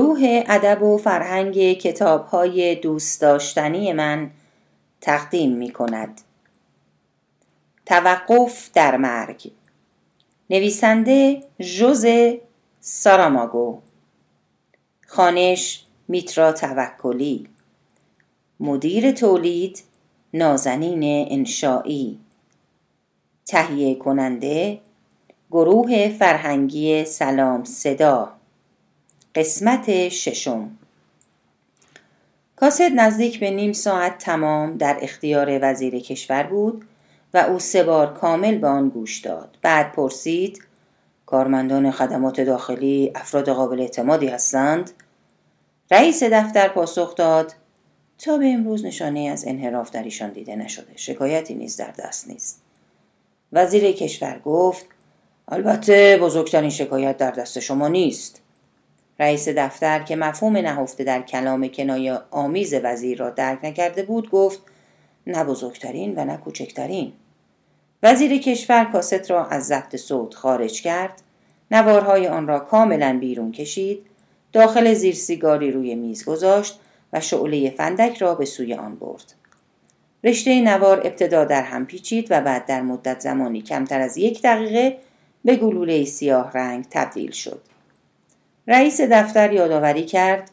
گروه ادب و فرهنگ کتاب های دوست داشتنی من تقدیم می کند. توقف در مرگ. نویسنده جوز ساراماگو. خانش میترا توکلی. مدیر تولید نازنین انشایی تهیه کننده گروه فرهنگی سلام صدا. قسمت ششم. کاست نزدیک به نیم ساعت تمام در اختیار وزیر کشور بود و او سه بار کامل به آن گوش داد. بعد پرسید کارمندان خدمات داخلی افراد قابل اعتمادی هستند؟ رئیس دفتر پاسخ داد تا به امروز نشانه از انحراف در ایشان دیده نشده. شکایتی نیز در دست نیست. وزیر کشور گفت البته بزرگترین شکایت در دست شما نیست. رئیس دفتر که مفهوم نهفته در کلام کنایه آمیز وزیر را درک نکرده بود گفت نه بزرگترین و نه کوچکترین. وزیر کشور کاست را از ضبط صوت خارج کرد نوارهای آن را کاملا بیرون کشید داخل زیر سیگاری روی میز گذاشت و شعله فندک را به سوی آن برد. رشته نوار ابتدا در هم پیچید و بعد در مدت زمانی کمتر از یک دقیقه به گلوله سیاه رنگ تبدیل شد. رئیس دفتر یادآوری کرد.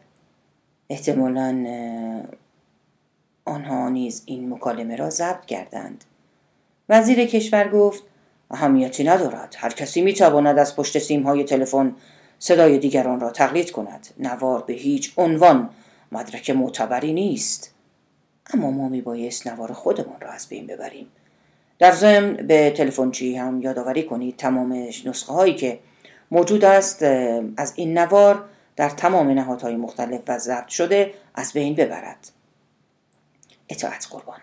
احتمالا آنها نیز این مکالمه را ضبط کردند. وزیر کشور گفت اهمیتی ندارد هر کسی می‌تواند از پشت سیمهای تلفن صدای دیگران را تقلید کند. نوار به هیچ عنوان مدرک معتبری نیست. اما ما میبایست نوار خودمان را از بین ببریم. در ضمن به تلفنچی هم یادآوری کنید تمام نسخه هایی که موجود است از این نوار در تمام نهادهای مختلف و ضبط شده از بین ببرد. اطاعت قربان.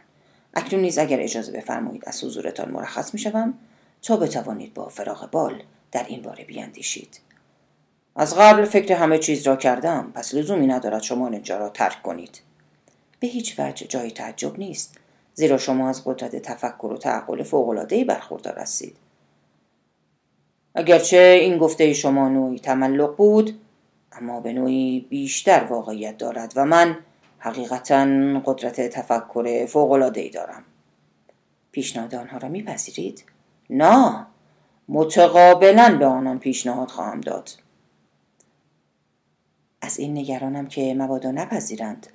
اکنون نیز اگر اجازه بفرمایید از حضورتان مرخص می‌شوم تا بتوانید با فراغ بال در این باره بیاندیشید از قبل فکر همه چیز را کردم پس لزومی ندارد شما اینجا را ترک کنید. به هیچ وجه جای تعجب نیست زیرا شما از قدرت تفکر و تعقل فوقالعادهای برخوردار هستید. اگرچه این گفته شما نوعی تملق بود اما به نوعی بیشتر واقعیت دارد و من حقیقتا قدرت تفکر فوقالعادهای دارم. پیشنهاد آنها را میپذیرید؟ نه متقابلا به آنان پیشنهاد خواهم داد. از این نگرانم که مبادا نپذیرند.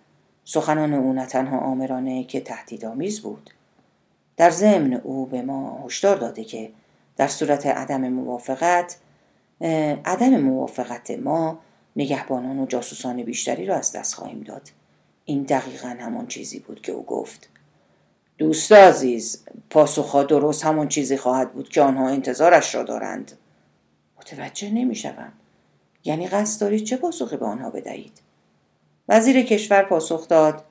سخنان او نه تنها آمرانه که تهدیدآمیز بود. در ضمن او به ما هشدار داده که در صورت عدم موافقت عدم موافقت ما نگهبانان و جاسوسان بیشتری را از دست خواهیم داد. این دقیقا همان چیزی بود که او گفت. دوست عزیز پاسخها درست همان چیزی خواهد بود که آنها انتظارش را دارند. متوجه نمی‌شوم. یعنی قصد دارید چه پاسخی به آنها بدهید؟ وزیر کشور پاسخ داد.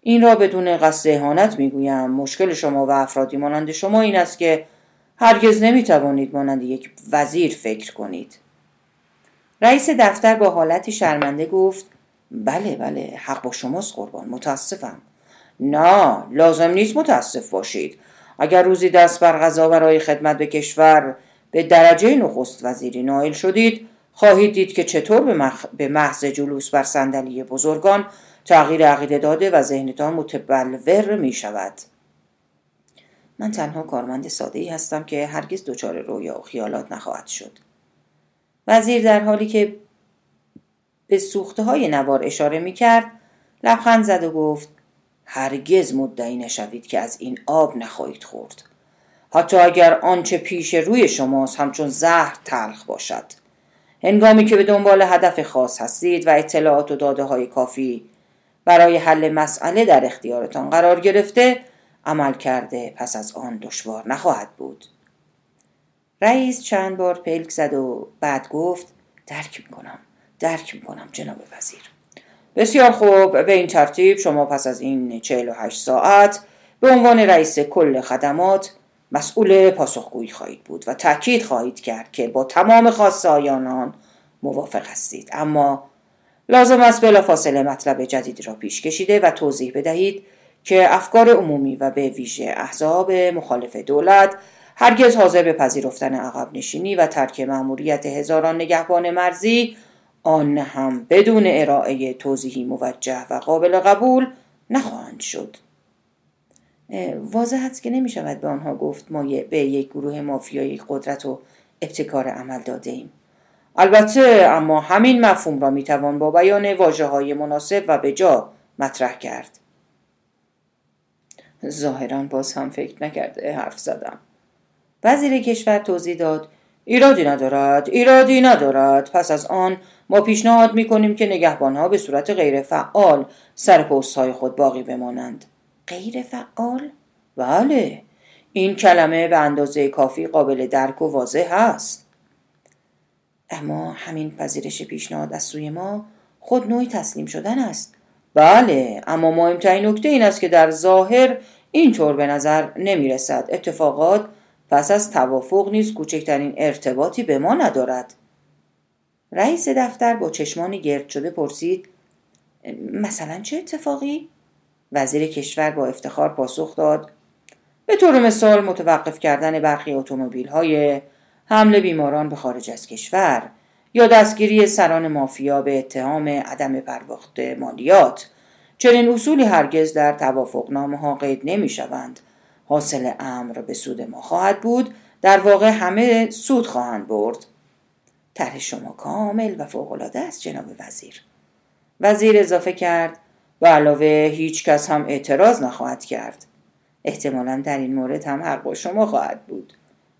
این را بدون قصد اهانت می‌گویم. مشکل شما و افرادی مانند شما این است که هرگز نمی‌توانید مانند یک وزیر فکر کنید. رئیس دفتر با حالتی شرمنده گفت بله بله حق با شماست قربان متاسفم. نه لازم نیست متاسف باشید. اگر روزی دست بر غذا برای خدمت به کشور به درجه نخست وزیری نایل شدید خواهید دید که چطور به, مخ... به محض جلوس بر صندلی بزرگان تغییر عقیده داده و ذهنتان متبلور می شود. من تنها کارمند ساده ای هستم که هرگز دچار رویا و خیالات نخواهد شد. وزیر در حالی که به سوخته های نوار اشاره می کرد لبخند زد و گفت هرگز مدعی نشوید که از این آب نخواهید خورد. حتی اگر آنچه پیش روی شماست همچون زهر تلخ باشد. هنگامی که به دنبال هدف خاص هستید و اطلاعات و داده های کافی برای حل مسئله در اختیارتان قرار گرفته عمل کرده پس از آن دشوار نخواهد بود. رئیس چند بار پلک زد و بعد گفت درک می‌کنم درک می‌کنم جناب وزیر. بسیار خوب به این ترتیب شما پس از این 48 ساعت به عنوان رئیس کل خدمات مسئول پاسخگویی خواهید بود و تاکید خواهید کرد که با تمام خواسته آنان موافق هستید. اما لازم است فاصله مطلب جدیدی را پیش کشیده و توضیح بدهید. که افکار عمومی و به ویژه احزاب مخالف دولت هرگز حاضر به پذیرفتن عقب نشینی و ترک مأموریت هزاران نگهبان مرزی آن هم بدون ارائه توضیحی موجه و قابل قبول نخواهند شد واضح است که نمی شود به آنها گفت ما به یک گروه مافیایی قدرت و ابتکار عمل داده ایم. البته اما همین مفهوم را می توان با بیان واجه های مناسب و به جا مطرح کرد. ظاهرا باز هم فکر نکرده حرف زدم. وزیر کشور توضیح داد ایرادی ندارد ایرادی ندارد. پس از آن ما پیشنهاد می کنیم که نگهبانها به صورت غیر فعال سر پست های خود باقی بمانند. غیر فعال؟ بله. این کلمه به اندازه کافی قابل درک و واضح هست اما همین پذیرش پیشنهاد از سوی ما خود نوعی تسلیم شدن است. بله اما مهمترین نکته این است که در ظاهر اینطور به نظر نمی رسد اتفاقات پس از توافق نیز کوچکترین ارتباطی به ما ندارد. رئیس دفتر با چشمان گرد شده پرسید مثلا چه اتفاقی؟ وزیر کشور با افتخار پاسخ داد به طور مثال متوقف کردن برخی اتومبیل های حمل بیماران به خارج از کشور. یا دستگیری سران مافیا به اتهام عدم پرداخت مالیات. چنین اصولی هرگز در توافقنامه ها قید نمی شوند حاصل امر به سود ما خواهد بود. در واقع همه سود خواهند برد. طرح شما کامل و فوقالعاده است جناب وزیر. وزیر اضافه کرد و علاوه هیچ کس هم اعتراض نخواهد کرد. احتمالا در این مورد هم حق با شما خواهد بود.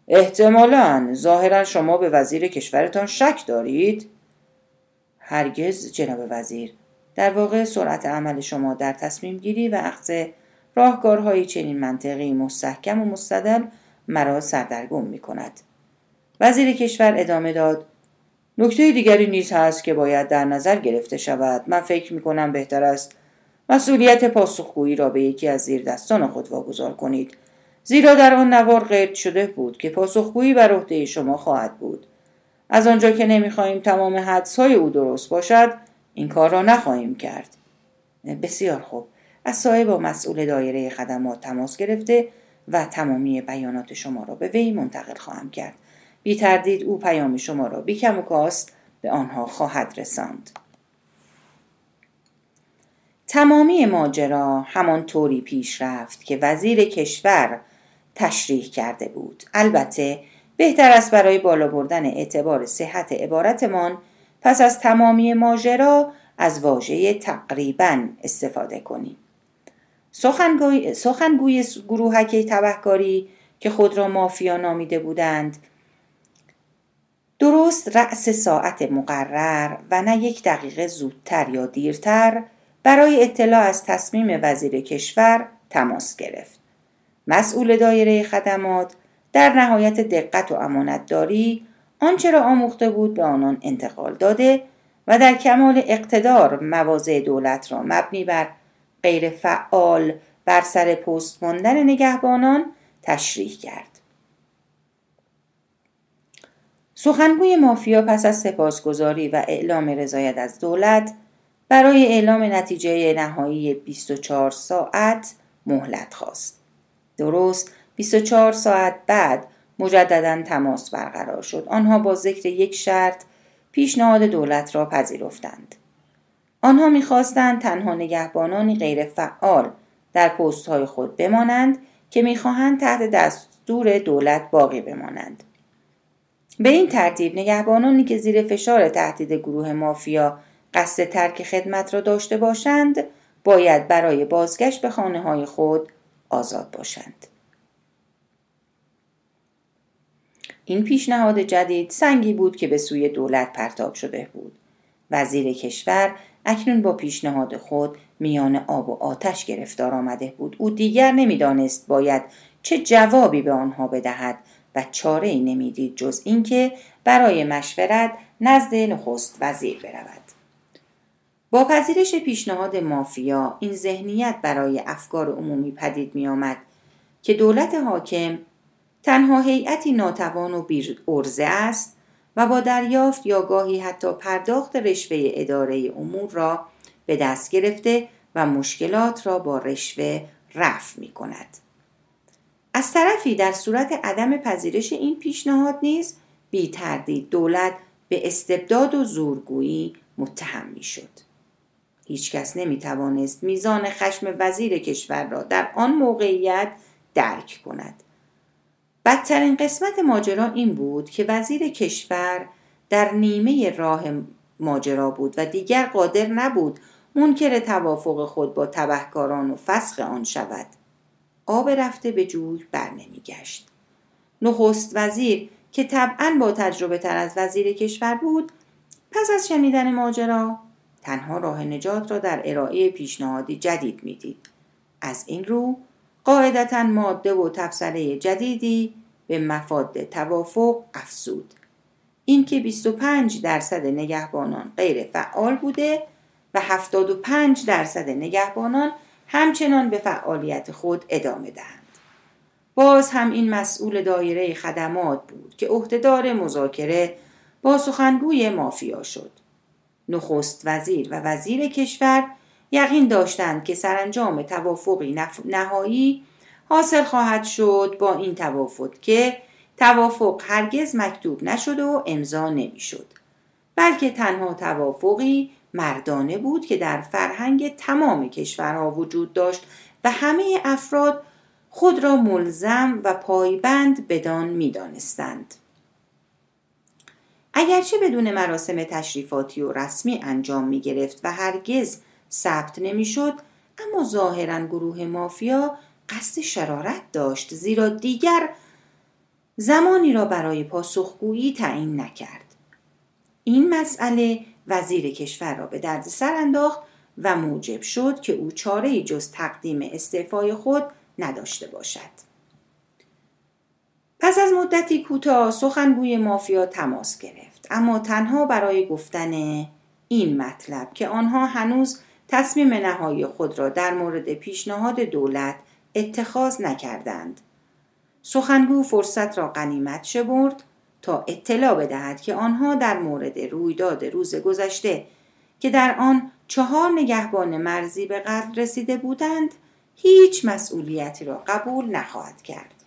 احتمالا. ظاهرا شما به وزیر کشورتان شک دارید؟ هرگز جناب وزیر. در واقع سرعت عمل شما در تصمیم گیری و اخذ راهکارهای چنین منطقی مستحکم و مستدل مرا سردرگم می کند. وزیر کشور ادامه داد نکته دیگری نیز هست که باید در نظر گرفته شود. من فکر می کنم بهتر است مسئولیت پاسخگویی را به یکی از زیر دستان خود واگذار کنید. زیرا در آن نوار قید شده بود که پاسخگویی بر عهده شما خواهد بود. از آنجا که نمی‌خواهیم تمام حدسهای او درست باشد این کار را نخواهیم کرد. بسیار خوب. از سایه با مسئول دایره خدمات تماس گرفته و تمامی بیانات شما را به وی منتقل خواهم کرد. بی تردید او پیام شما را بی کم و کاست به آنها خواهد رساند. تمامی ماجرا همان طوری پیش رفت که وزیر کشور تشریح کرده بود البته بهتر است برای بالا بردن اعتبار صحت عبارتمان پس از تمامی ماجرا از واژه تقریبا استفاده کنیم سخنگوی, سخنگوی گروهک تبهکاری که خود را مافیا نامیده بودند درست رأس ساعت مقرر و نه یک دقیقه زودتر یا دیرتر برای اطلاع از تصمیم وزیر کشور تماس گرفت. مسئول دایره خدمات در نهایت دقت و امانتداری آنچه را آموخته بود به آنان انتقال داده و در کمال اقتدار مواضع دولت را مبنی بر غیر فعال بر سر پست ماندن نگهبانان تشریح کرد. سخنگوی مافیا پس از سپاسگزاری و اعلام رضایت از دولت برای اعلام نتیجه نهایی 24 ساعت مهلت خواست. درست 24 ساعت بعد مجددا تماس برقرار شد. آنها با ذکر یک شرط پیشنهاد دولت را پذیرفتند. آنها می‌خواستند تنها نگهبانانی غیر فعال در پست های خود بمانند که می‌خواهند تحت دستور دولت باقی بمانند. به این ترتیب نگهبانانی که زیر فشار تهدید گروه مافیا قصد ترک خدمت را داشته باشند باید برای بازگشت به خانه های خود آزاد باشند. این پیشنهاد جدید سنگی بود که به سوی دولت پرتاب شده بود. وزیر کشور اکنون با پیشنهاد خود میان آب و آتش گرفتار آمده بود. او دیگر نمی‌دانست باید چه جوابی به آنها بدهد و چاره ای نمی‌دید جز اینکه برای مشورت نزد نخست وزیر برود. با پذیرش پیشنهاد مافیا این ذهنیت برای افکار عمومی پدید می آمد که دولت حاکم تنها هیئتی ناتوان و بیر است و با دریافت یا گاهی حتی پرداخت رشوه اداره امور را به دست گرفته و مشکلات را با رشوه رفع می کند. از طرفی در صورت عدم پذیرش این پیشنهاد نیز بی تردید دولت به استبداد و زورگویی متهم می‌شد. هیچکس نمی‌توانست میزان خشم وزیر کشور را در آن موقعیت درک کند. بدترین قسمت ماجرا این بود که وزیر کشور در نیمه راه ماجرا بود و دیگر قادر نبود منکر توافق خود با تبهکاران و فسخ آن شود آب رفته به جوی بر نمیگشت نخست وزیر که طبعا با تجربه تر از وزیر کشور بود پس از شنیدن ماجرا تنها راه نجات را در ارائه پیشنهادی جدید می‌دید از این رو قاعدتا ماده و تبصره جدیدی به مفاد توافق افزود اینکه 25 درصد نگهبانان غیر فعال بوده و 75 درصد نگهبانان همچنان به فعالیت خود ادامه دهند. باز هم این مسئول دایره خدمات بود که عهدهدار مذاکره با سخنگوی مافیا شد. نخست وزیر و وزیر کشور یقین داشتند که سرانجام توافقی نهایی حاصل خواهد شد با این توافق که توافق هرگز مکتوب نشد و امضا نمی‌شد. بلکه تنها توافقی مردانه بود که در فرهنگ تمام کشورها وجود داشت و همه افراد خود را ملزم و پایبند بدان می‌دانستند. اگرچه بدون مراسم تشریفاتی و رسمی انجام می گرفت و هرگز ثبت نمی‌شد اما ظاهرا گروه مافیا قصد شرارت داشت زیرا دیگر زمانی را برای پاسخگویی تعیین نکرد. این مسئله وزیر کشور را به درد سر انداخت و موجب شد که او چاره جز تقدیم استعفای خود نداشته باشد. پس از مدتی کوتاه سخنگوی مافیا تماس گرفت. اما تنها برای گفتن این مطلب که آنها هنوز تصمیم نهایی خود را در مورد پیشنهاد دولت اتخاذ نکردند. سخنگو فرصت را غنیمت شمرد تا اطلاع بدهد که آنها در مورد رویداد روز گذشته که در آن چهار نگهبان مرزی به قتل رسیده بودند هیچ مسئولیتی را قبول نخواهد کرد.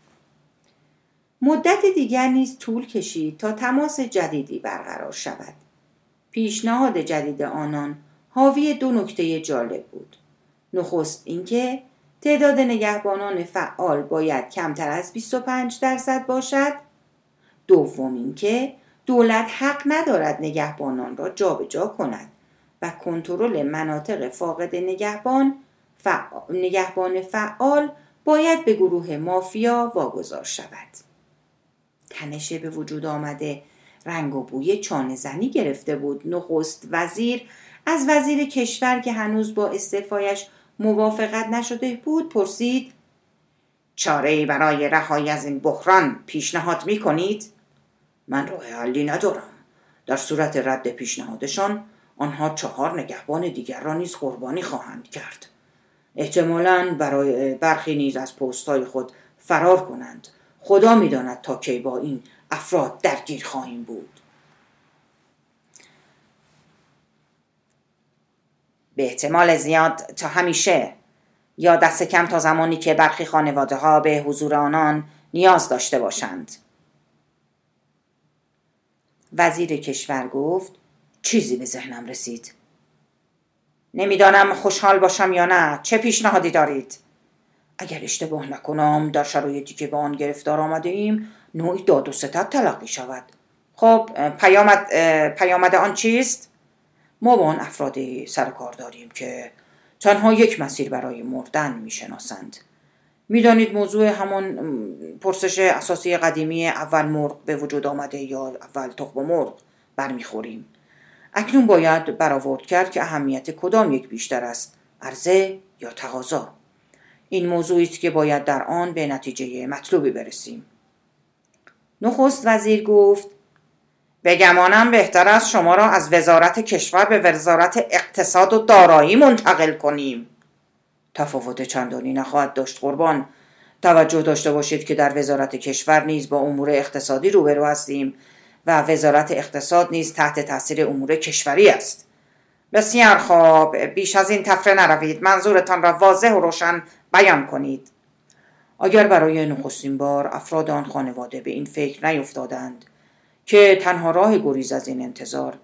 مدت دیگر نیز طول کشید تا تماس جدیدی برقرار شود. پیشنهاد جدید آنان حاوی دو نکته جالب بود. نخست اینکه تعداد نگهبانان فعال باید کمتر از 25 درصد باشد. دوم اینکه دولت حق ندارد نگهبانان را جابجا جا کند و کنترل مناطق فاقد نگهبان نگهبان فعال باید به گروه مافیا واگذار شود. تنشه به وجود آمده. رنگ و بوی چانه زنی گرفته بود. نخست وزیر از وزیر کشور که هنوز با استعفایش موافقت نشده بود پرسید چاره برای رهایی از این بحران پیشنهاد می کنید؟ من راه حلی ندارم. در صورت رد پیشنهادشان آنها چهار نگهبان دیگر را نیز قربانی خواهند کرد. احتمالا برای برخی نیز از پستهای خود فرار کنند. خدا می‌داند تا کی با این افراد درگیر خواهیم بود. به احتمال زیاد تا همیشه یا دست کم تا زمانی که برخی خانواده ها به حضور آنان نیاز داشته باشند. وزیر کشور گفت چیزی به ذهنم رسید. نمی‌دانم خوشحال باشم یا نه چه پیشنهادی دارید؟ اگر اشتباه نکنم در شرایطی که به آن گرفتار آمده ایم نوعی داد و ستد تلقی شود خب پیامد, پیامد آن چیست؟ ما با آن افرادی سر کار داریم که تنها یک مسیر برای مردن می‌شناسند. می‌دانید موضوع همان پرسش اساسی قدیمی اول مرغ به وجود آمده یا اول تخم مرغ برمیخوریم. اکنون باید برآورد کرد که اهمیت کدام یک بیشتر است عرضه یا تقاضا. این موضوعی است که باید در آن به نتیجه مطلوبی برسیم. نخست وزیر گفت بگمانم بهتر است شما را از وزارت کشور به وزارت اقتصاد و دارایی منتقل کنیم. تفاوت چندانی نخواهد داشت قربان. توجه داشته باشید که در وزارت کشور نیز با امور اقتصادی روبرو هستیم و وزارت اقتصاد نیز تحت تاثیر امور کشوری است. بسیار خوب. بیش از این تفره نروید. منظورتان را واضح و روشن بیان کنید اگر برای نخستین بار افراد آن خانواده به این فکر نیفتادند که تنها راه گریز از این انتظار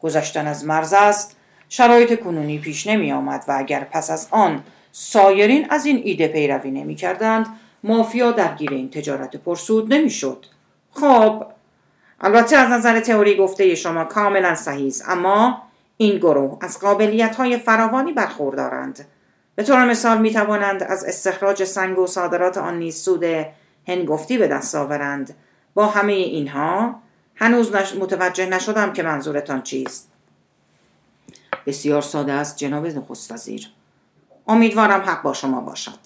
گذشتن از مرز است شرایط کنونی پیش نمی آمد و اگر پس از آن سایرین از این ایده پیروی نمی کردند مافیا درگیر این تجارت پرسود نمی شد. خب البته از نظر تئوری گفته شما کاملا صحیح است اما این گروه از قابلیت های فراوانی برخوردارند به طور مثال می توانند از استخراج سنگ و صادرات آن نیز سود هنگفتی به دست آورند. با همه اینها هنوز متوجه نشدم که منظورتان چیست. بسیار ساده است جناب نخست وزیر. امیدوارم حق با شما باشد.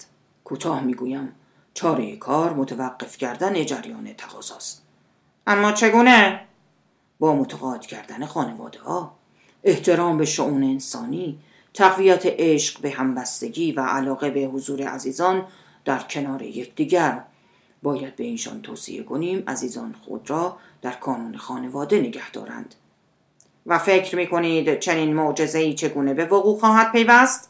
کوتاه می‌گویم چاره کار متوقف کردن جریان تقاضاست اما چگونه؟ با متقاعد کردن خانواده ها. احترام به شعون انسانی. تقویت عشق به همبستگی و علاقه به حضور عزیزان در کنار یکدیگر. باید به اینشان توصیه کنیم عزیزان خود را در کانون خانواده نگه دارند. و فکر می کنید چنین معجزه چگونه به وقوع خواهد پیوست؟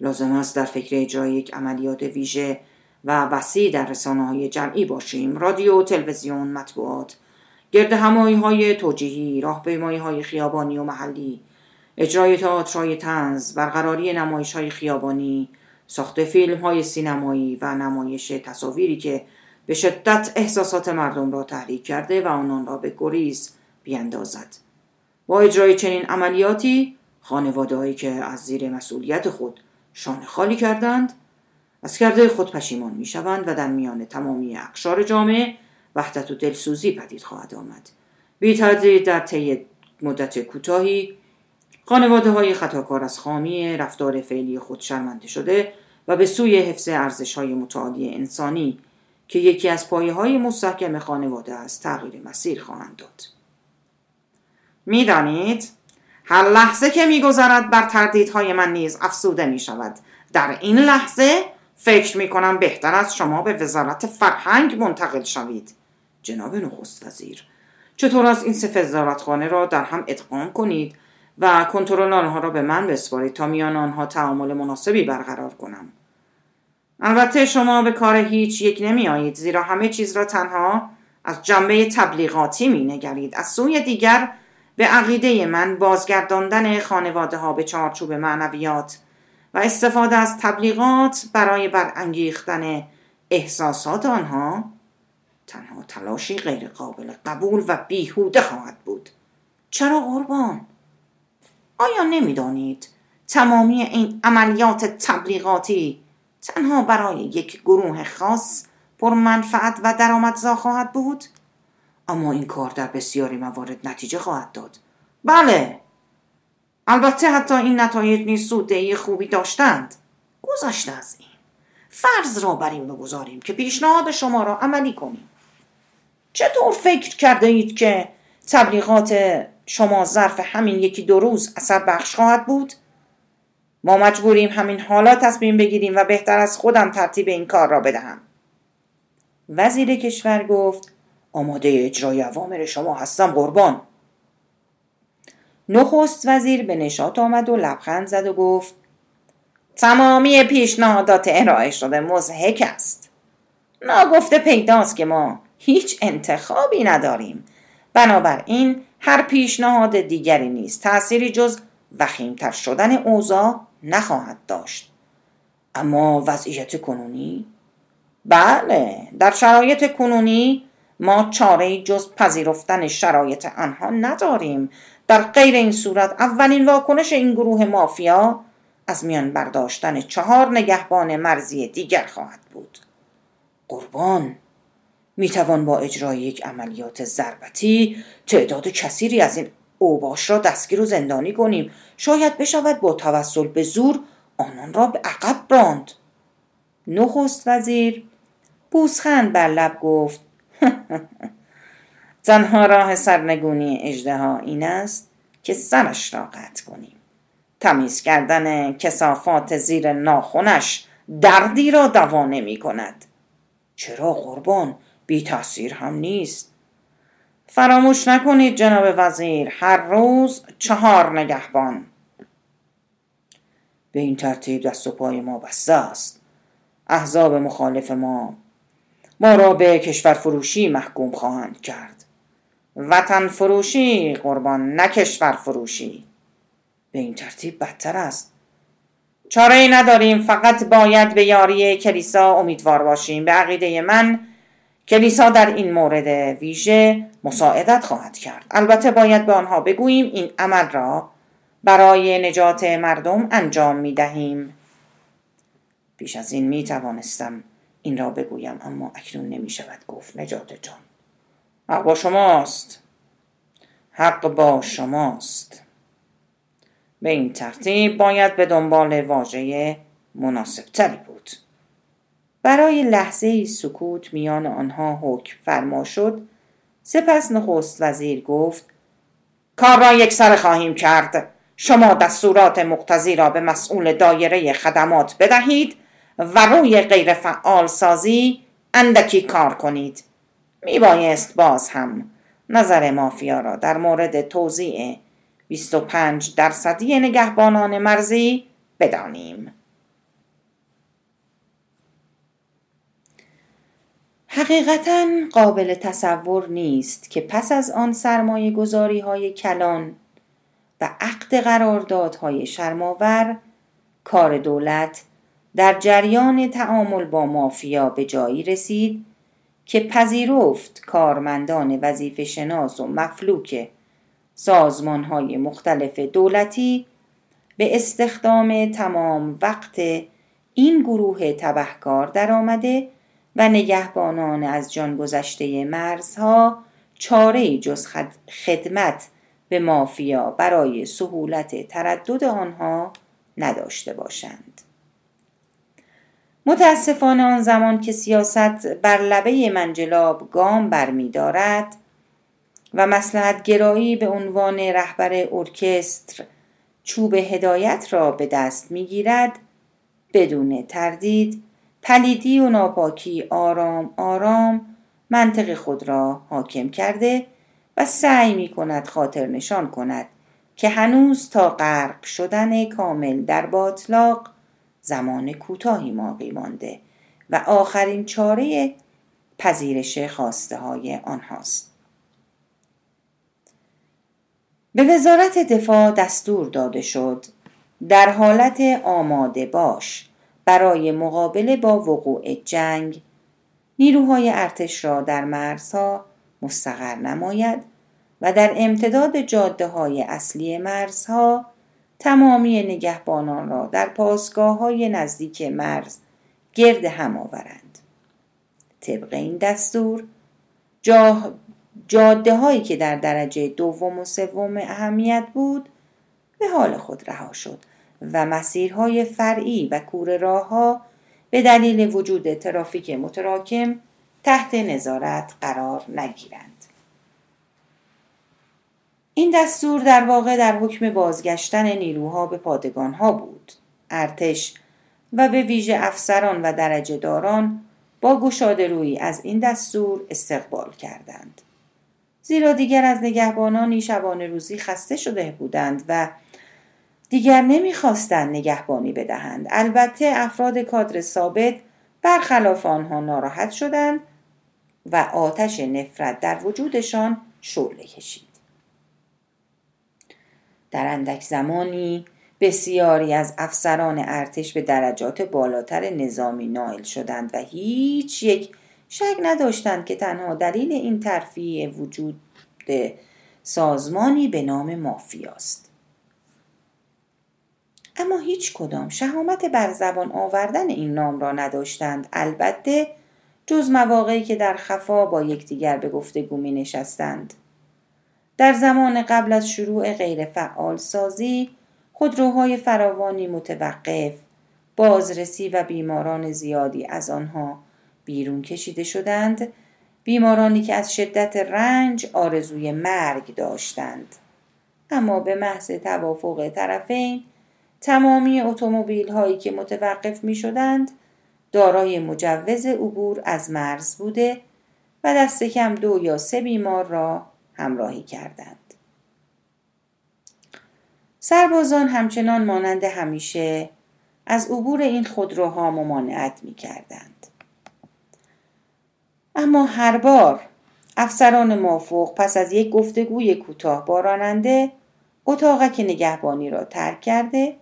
لازم است در فکر اجرای یک عملیات ویژه و وسیع در رسانه های جمعی باشیم. رادیو تلویزیون مطبوعات گرد همایی های توجیهی راهپیمایی های خیابانی و محلی. اجرای تئاترهای تنز برقراری نمایش های خیابانی ساخت فیلم های سینمایی و نمایش تصاویری که به شدت احساسات مردم را تحریک کرده و آنان را به گریز بیاندازد. با اجرای چنین عملیاتی خانواده هایی که از زیر مسئولیت خود شانه خالی کردند از کرده خود پشیمان می شوند و در میان تمامی اقشار جامعه وحدت و دلسوزی پدید خواهد آمد. بی در طی مدت کوتاهی خانواده های خطاکار از خامی رفتار فعلی خود شرمنده شده و به سوی حفظ ارزش های متعالی انسانی که یکی از پایه های مستحکم خانواده است تغییر مسیر خواهند داد. می‌دانید هر لحظه که میگذرد بر تردیدهای من نیز افسوده می شود. در این لحظه فکر می کنم بهتر از شما به وزارت فرهنگ منتقل شوید. جناب نخست وزیر چطور از این سه وزارتخانه را در هم ادغام کنید و کنترل آنها را به من بسپارید تا میان آنها تعامل مناسبی برقرار کنم البته شما به کار هیچ یک نمی آیید زیرا همه چیز را تنها از جنبه تبلیغاتی می نگرید. از سوی دیگر به عقیده من بازگرداندن خانواده ها به چارچوب معنویات و استفاده از تبلیغات برای برانگیختن احساسات آنها تنها تلاشی غیر قابل قبول و بیهوده خواهد بود چرا قربان؟ آیا نمی‌دانید تمامی این عملیات تبلیغاتی تنها برای یک گروه خاص پر منفعت و درآمدزا خواهد بود؟ اما این کار در بسیاری موارد نتیجه خواهد داد. بله. البته حتی این نتایج نیز سوددهی خوبی داشتند. گذشته از این. فرض را بر این بگذاریم که پیشنهاد شما را عملی کنیم. چطور فکر کرده اید که تبلیغات شما ظرف همین یکی دو روز اثر بخش خواهد بود؟ ما مجبوریم همین حالا تصمیم بگیریم و بهتر از خودم ترتیب این کار را بدهم. وزیر کشور گفت آماده اجرای اوامر شما هستم قربان. نخست وزیر به نشاط آمد و لبخند زد و گفت تمامی پیشنهادات ارائه شده مزهک است. ناگفته پیداست که ما هیچ انتخابی نداریم. بنابراین هر پیشنهاد دیگری نیست تأثیری جز وخیمتر شدن اوضاع نخواهد داشت. اما وضعیت کنونی؟ بله در شرایط کنونی ما چاره جز پذیرفتن شرایط آنها نداریم. در غیر این صورت اولین واکنش این گروه مافیا از میان برداشتن چهار نگهبان مرزی دیگر خواهد بود. قربان. می‌توان با اجرای یک عملیات ضربتی تعداد کثیری از این اوباش را دستگیر و زندانی کنیم. شاید بشود با توسل به زور آنان را به عقب راند. نخست وزیر بوسخند بر لب گفت تنها راه سرنگونی اجدها این است که سرش را قطع کنیم. تمیز کردن کسافات زیر ناخونش دردی را دوا نمی کند چرا قربان؟ بی تاثیر هم نیست. فراموش نکنید جناب وزیر هر روز چهار نگهبان. به این ترتیب دست و پای ما بسته است. احزاب مخالف ما ما را به کشور فروشی محکوم خواهند کرد. وطن فروشی قربان نه کشور فروشی به این ترتیب بدتر است. چاره ای نداریم فقط باید به یاری کلیسا امیدوار باشیم. به عقیده من کلیسا در این مورد ویژه مساعدت خواهد کرد. البته باید به آنها بگوییم این عمل را برای نجات مردم انجام می دهیم. بیش از این می توانستم این را بگویم اما اکنون نمی شود گفت نجات جان. حق با شماست. حق با شماست. به این ترتیب باید به دنبال واژه مناسب تری بود. برای لحظه سکوت میان آنها حکم فرما شد. سپس نخست وزیر گفت کار را یک سر خواهیم کرد. شما دستورات مقتضی را به مسئول دایره خدمات بدهید و روی غیر فعال سازی اندکی کار کنید. می بایست باز هم نظر مافیا را در مورد توضیع 25 درصدی نگهبانان مرزی بدانیم. حقیقتا قابل تصور نیست که پس از آن سرمایه گذاری های کلان و عقد قراردادهای شرماور کار دولت در جریان تعامل با مافیا به جایی رسید که پذیرفت کارمندان وظیفه شناس و مفلوک سازمان های مختلف دولتی به استخدام تمام وقت این گروه تبهکار درآمده و نگهبانان از جان گذشته مرزها چاره جز خدمت به مافیا برای سهولت تردد آنها نداشته باشند. متاسفانه آن زمان که سیاست بر لبه منجلاب گام برمیدارد و مسلحت گرایی به عنوان رهبر ارکستر چوب هدایت را به دست می‌گیرد بدون تردید پلیدی و ناپاکی آرام آرام منطق خود را حاکم کرده و سعی می کند خاطر نشان کند که هنوز تا غرق شدن کامل در باطلاق زمان کوتاهی باقی مانده و آخرین چاره پذیرش خواسته های آنهاست. به وزارت دفاع دستور داده شد در حالت آماده باش برای مقابله با وقوع جنگ نیروهای ارتش را در مرزها مستقر نماید و در امتداد جاده های اصلی مرزها تمامی نگهبانان را در پاسگاه های نزدیک مرز گرد هم آورند. طبق این دستور جا جاده هایی که در درجه دوم و سوم اهمیت بود به حال خود رها شد و مسیرهای فرعی و کور راه ها به دلیل وجود ترافیک متراکم تحت نظارت قرار نگیرند. این دستور در واقع در حکم بازگشتن نیروها به پادگانها بود. ارتش و به ویژه افسران و درجه داران با گشاده روی از این دستور استقبال کردند. زیرا دیگر از نگهبانانی شبانه روزی خسته شده بودند و دیگر نمی‌خواستند نگهبانی بدهند. البته افراد کادر ثابت برخلاف آنها ناراحت شدند و آتش نفرت در وجودشان شعله کشید. در اندک زمانی بسیاری از افسران ارتش به درجات بالاتر نظامی نائل شدند و هیچ یک شک نداشتند که تنها دلیل این ترفیع وجود سازمانی به نام مافیاست اما هیچ کدام شهامت بر زبان آوردن این نام را نداشتند. البته جز مواقعی که در خفا با یکدیگر به گفتگو می نشستند در زمان قبل از شروع غیرفعال سازی خودروهای فراوانی متوقف بازرسی و بیماران زیادی از آنها بیرون کشیده شدند. بیمارانی که از شدت رنج آرزوی مرگ داشتند. اما به محض توافق طرفین تمامی اتومبیل هایی که متوقف می شدند دارای مجوز عبور از مرز بوده و دست کم دو یا سه بیمار را همراهی کردند. سربازان همچنان مانند همیشه از عبور این خودروها ممانعت می کردند. اما هر بار افسران مافوق پس از یک گفتگوی کوتاه باراننده اتاقک نگهبانی را ترک کرده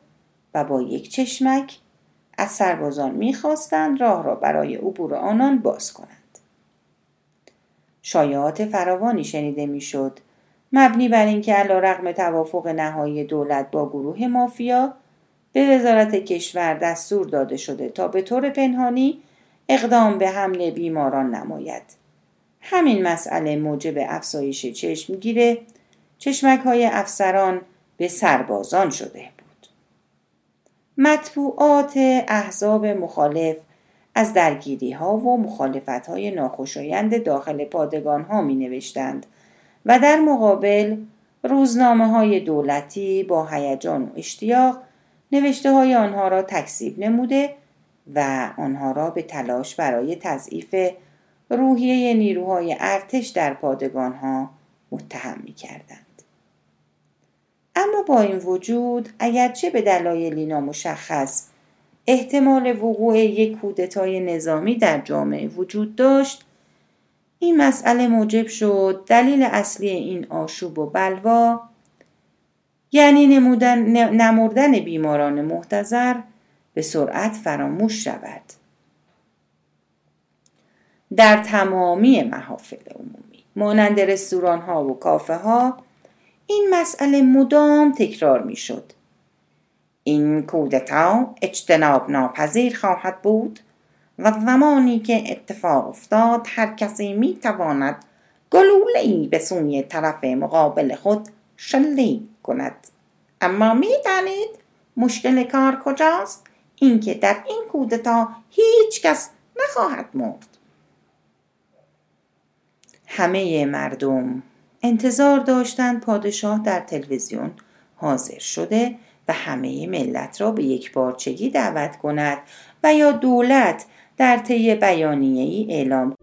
با یک چشمک از سربازان می‌خواستند راه را برای عبور آنان باز کنند. شایعات فراوانی شنیده می‌شد. مبنی بر اینکه علا رقم توافق نهایی دولت با گروه مافیا به وزارت کشور دستور داده شده تا به طور پنهانی اقدام به حمله بیماران نماید. همین مسئله موجب افزایش چشمگیره. چشمک های افسران به سربازان شده. مطبوعات احزاب مخالف از درگیری ها و مخالفت های ناخوشایند داخل پادگان ها می نوشتند و در مقابل روزنامه های دولتی با هیجان و اشتیاق نوشته های آنها را تکذیب نموده و آنها را به تلاش برای تضعیف روحیه نیروهای ارتش در پادگان ها متهم می کردند. اما با این وجود اگرچه به دلایلی نامشخص احتمال وقوع یک کودتای نظامی در جامعه وجود داشت. این مسئله موجب شد دلیل اصلی این آشوب و بلوا یعنی نمودن نمردن بیماران محتظر به سرعت فراموش شود. در تمامی محافل عمومی مانند رستوران ها و کافه ها این مسئله مدام تکرار می شد. این کودتا اجتناب ناپذیر خواهد بود و زمانی که اتفاق افتاد هر کسی می تواند گلوله به سوی طرف مقابل خود شلیک کند. اما می دانید مشکل کار کجاست؟ اینکه در این کودتا هیچ کس نخواهد مرد. همه مردم انتظار داشتند پادشاه در تلویزیون حاضر شده و همه ملت را به یک بارچگی دعوت کند و یا دولت در طی بیانیه ای اعلام